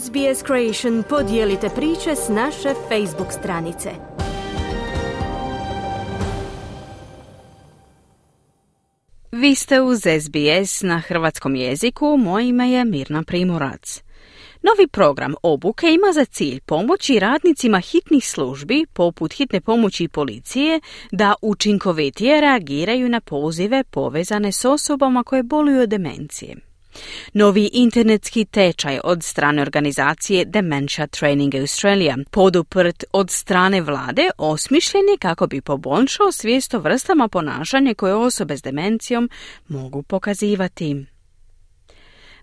SBS Creation podijelite priče s naše Facebook stranice. Vi ste uz SBS na hrvatskom jeziku, moje ime je Mirna Primorac. Novi program obuke ima za cilj pomoći radnicima hitnih službi, poput hitne pomoći policije, da učinkovitije reagiraju na pozive povezane s osobama koje boluju od demencije. Novi internetski tečaj od strane organizacije Dementia Training Australia, poduprt od strane vlade, osmišljen je kako bi poboljšao svijest o vrstama ponašanja koje osobe s demencijom mogu pokazivati.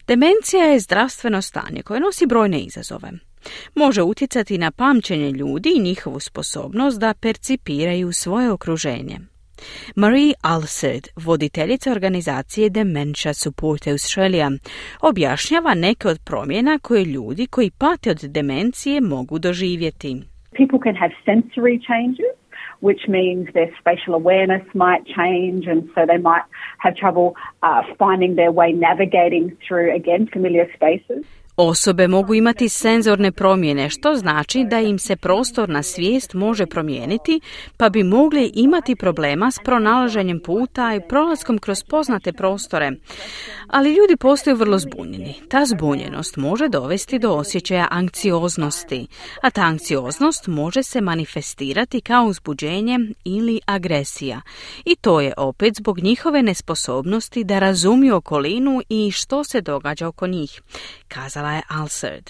Demencija je zdravstveno stanje koje nosi brojne izazove. Može utjecati na pamćenje ljudi i njihovu sposobnost da percipiraju svoje okruženje. Marie Alsed, voditeljica organizacije Dementia Support Australia, objašnjava neke od promjena koje ljudi koji pate od demencije mogu doživjeti. People can have sensory changes which means their spatial awareness might change, and so they might have trouble uh, finding their way navigating through, again, familiar spaces. Osobe mogu imati senzorne promjene, što znači da im se prostorna svijest može promijeniti, pa bi mogli imati problema s pronalaženjem puta i prolaskom kroz poznate prostore. Ali ljudi postaju vrlo zbunjeni. Ta zbunjenost može dovesti do osjećaja anksioznosti, a ta anksioznost može se manifestirati kao uzbuđenje ili agresija. I to je opet zbog njihove nesposobnosti da razumiju okolinu i što se događa oko njih, kazala je Alserd.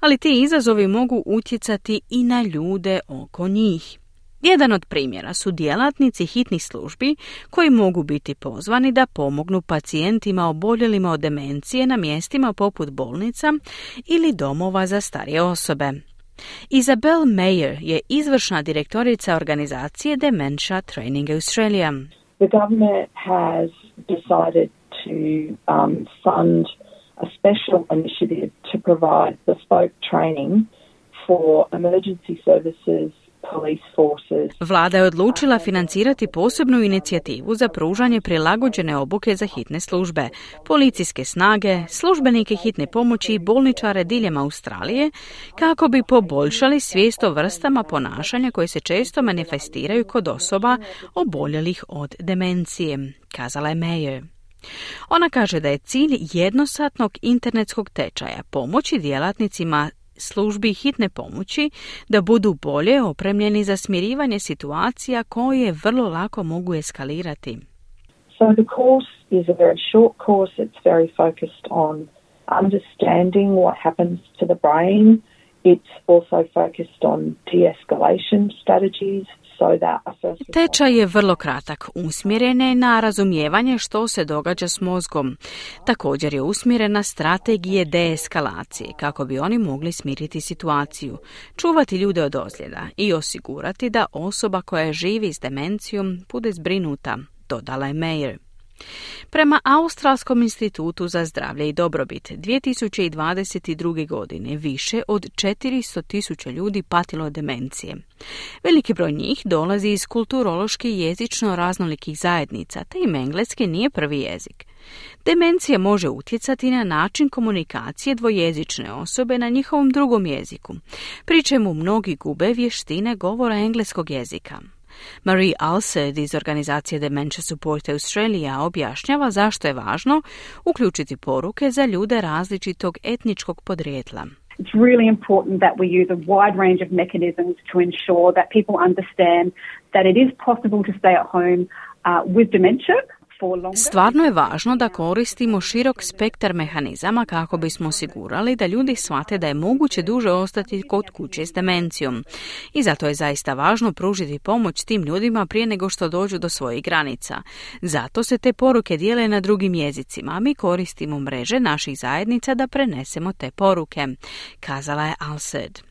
Ali ti izazovi mogu utjecati i na ljude oko njih. Jedan od primjera su djelatnici hitnih službi koji mogu biti pozvani da pomognu pacijentima oboljelima od demencije na mjestima poput bolnica ili domova za starije osobe. Isabel Mayer je izvršna direktorica organizacije Dementia Training Australia. The government has decided to um, fund a special initiative to provide bespoke training for emergency services Vlada je odlučila financirati posebnu inicijativu za pružanje prilagođene obuke za hitne službe, policijske snage, službenike hitne pomoći i bolničare diljem Australije kako bi poboljšali svijest o vrstama ponašanja koje se često manifestiraju kod osoba oboljelih od demencije, kazala je Mayer. Ona kaže da je cilj jednosatnog internetskog tečaja pomoći djelatnicima službi hitne pomoći da budu bolje opremljeni za smirivanje situacija koje vrlo lako mogu eskalirati. So the course is a very short course. It's very focused on understanding what happens to the brain. It's also focused on de-escalation strategies Tečaj je vrlo kratak, usmjeren je na razumijevanje što se događa s mozgom. Također je usmjeren na strategije deeskalacije, kako bi oni mogli smiriti situaciju, čuvati ljude od ozljeda i osigurati da osoba koja živi s demencijom bude zbrinuta, dodala je Mayer. Prema Australskom institutu za zdravlje i dobrobit 2022. godine više od 400 tisuća ljudi patilo od demencije. Veliki broj njih dolazi iz kulturološki jezično raznolikih zajednica, te im engleski nije prvi jezik. Demencija može utjecati na način komunikacije dvojezične osobe na njihovom drugom jeziku, pri čemu mnogi gube vještine govora engleskog jezika. Marie Alsed iz organizacije Dementia Support Australia objašnjava zašto je važno uključiti poruke za ljude različitog etničkog podrijetla. It's really important that we use a wide range of mechanisms to ensure that people understand that it is possible to stay at home uh, with dementia Stvarno je važno da koristimo širok spektar mehanizama kako bismo osigurali da ljudi shvate da je moguće duže ostati kod kuće s demencijom. I zato je zaista važno pružiti pomoć tim ljudima prije nego što dođu do svojih granica. Zato se te poruke dijele na drugim jezicima, a mi koristimo mreže naših zajednica da prenesemo te poruke, kazala je Alsed.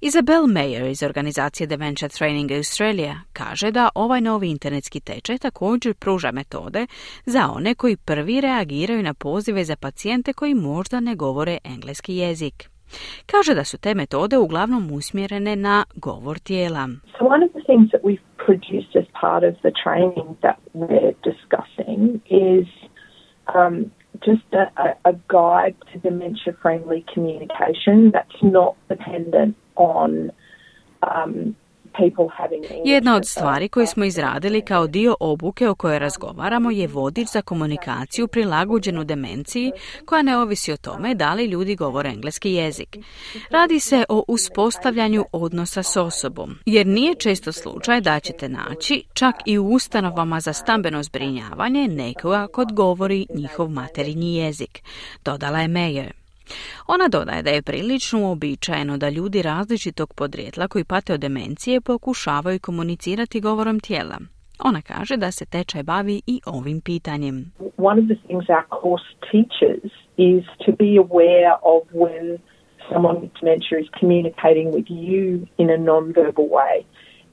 Isabel Mayer iz organizacije Dementia Training Australia kaže da ovaj novi internetski tečaj također pruža metode za one koji prvi reagiraju na pozive za pacijente koji možda ne govore engleski jezik. Kaže da su te metode uglavnom usmjerene na govor tijela. So one of the things that we've produced as part of the training that we're discussing is um, just a, a guide to dementia friendly communication that's not dependent on um, Jedna od stvari koje smo izradili kao dio obuke o kojoj razgovaramo je vodič za komunikaciju prilagođenu demenciji koja ne ovisi o tome da li ljudi govore engleski jezik. Radi se o uspostavljanju odnosa s osobom, jer nije često slučaj da ćete naći čak i u ustanovama za stambeno zbrinjavanje nekoga kod govori njihov materinji jezik, dodala je Meyer. Ona dodaje da je prilično uobičajeno da ljudi različitog podrijetla koji pate od demencije pokušavaju komunicirati govorom tijela. Ona kaže da se tečaj bavi i ovim pitanjem. One of the things our course teaches is to be aware of when someone with dementia is communicating with you in a non-verbal way.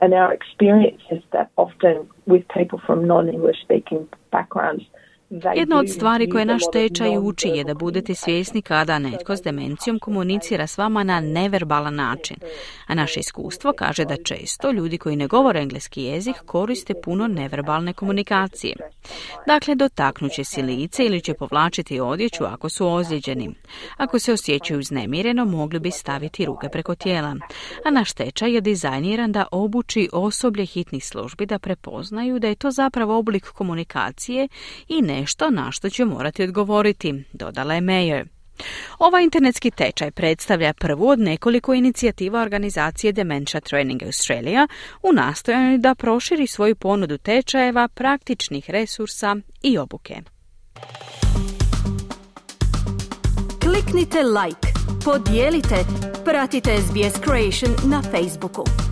And our experience is that often with people from non-English speaking backgrounds, jedna od stvari koje naš tečaj uči je da budete svjesni kada netko s demencijom komunicira s vama na neverbalan način. A naše iskustvo kaže da često ljudi koji ne govore engleski jezik koriste puno neverbalne komunikacije. Dakle, dotaknuće si lice ili će povlačiti odjeću ako su ozlijeđeni. Ako se osjećaju uznemireno, mogli bi staviti ruke preko tijela. A naš tečaj je dizajniran da obuči osoblje hitnih službi da prepoznaju da je to zapravo oblik komunikacije i ne nešto na što će morati odgovoriti, dodala je Mayer. Ovaj internetski tečaj predstavlja prvu od nekoliko inicijativa organizacije Dementia Training Australia u nastojanju da proširi svoju ponudu tečajeva, praktičnih resursa i obuke. Kliknite like, podijelite, pratite SBS Creation na Facebooku.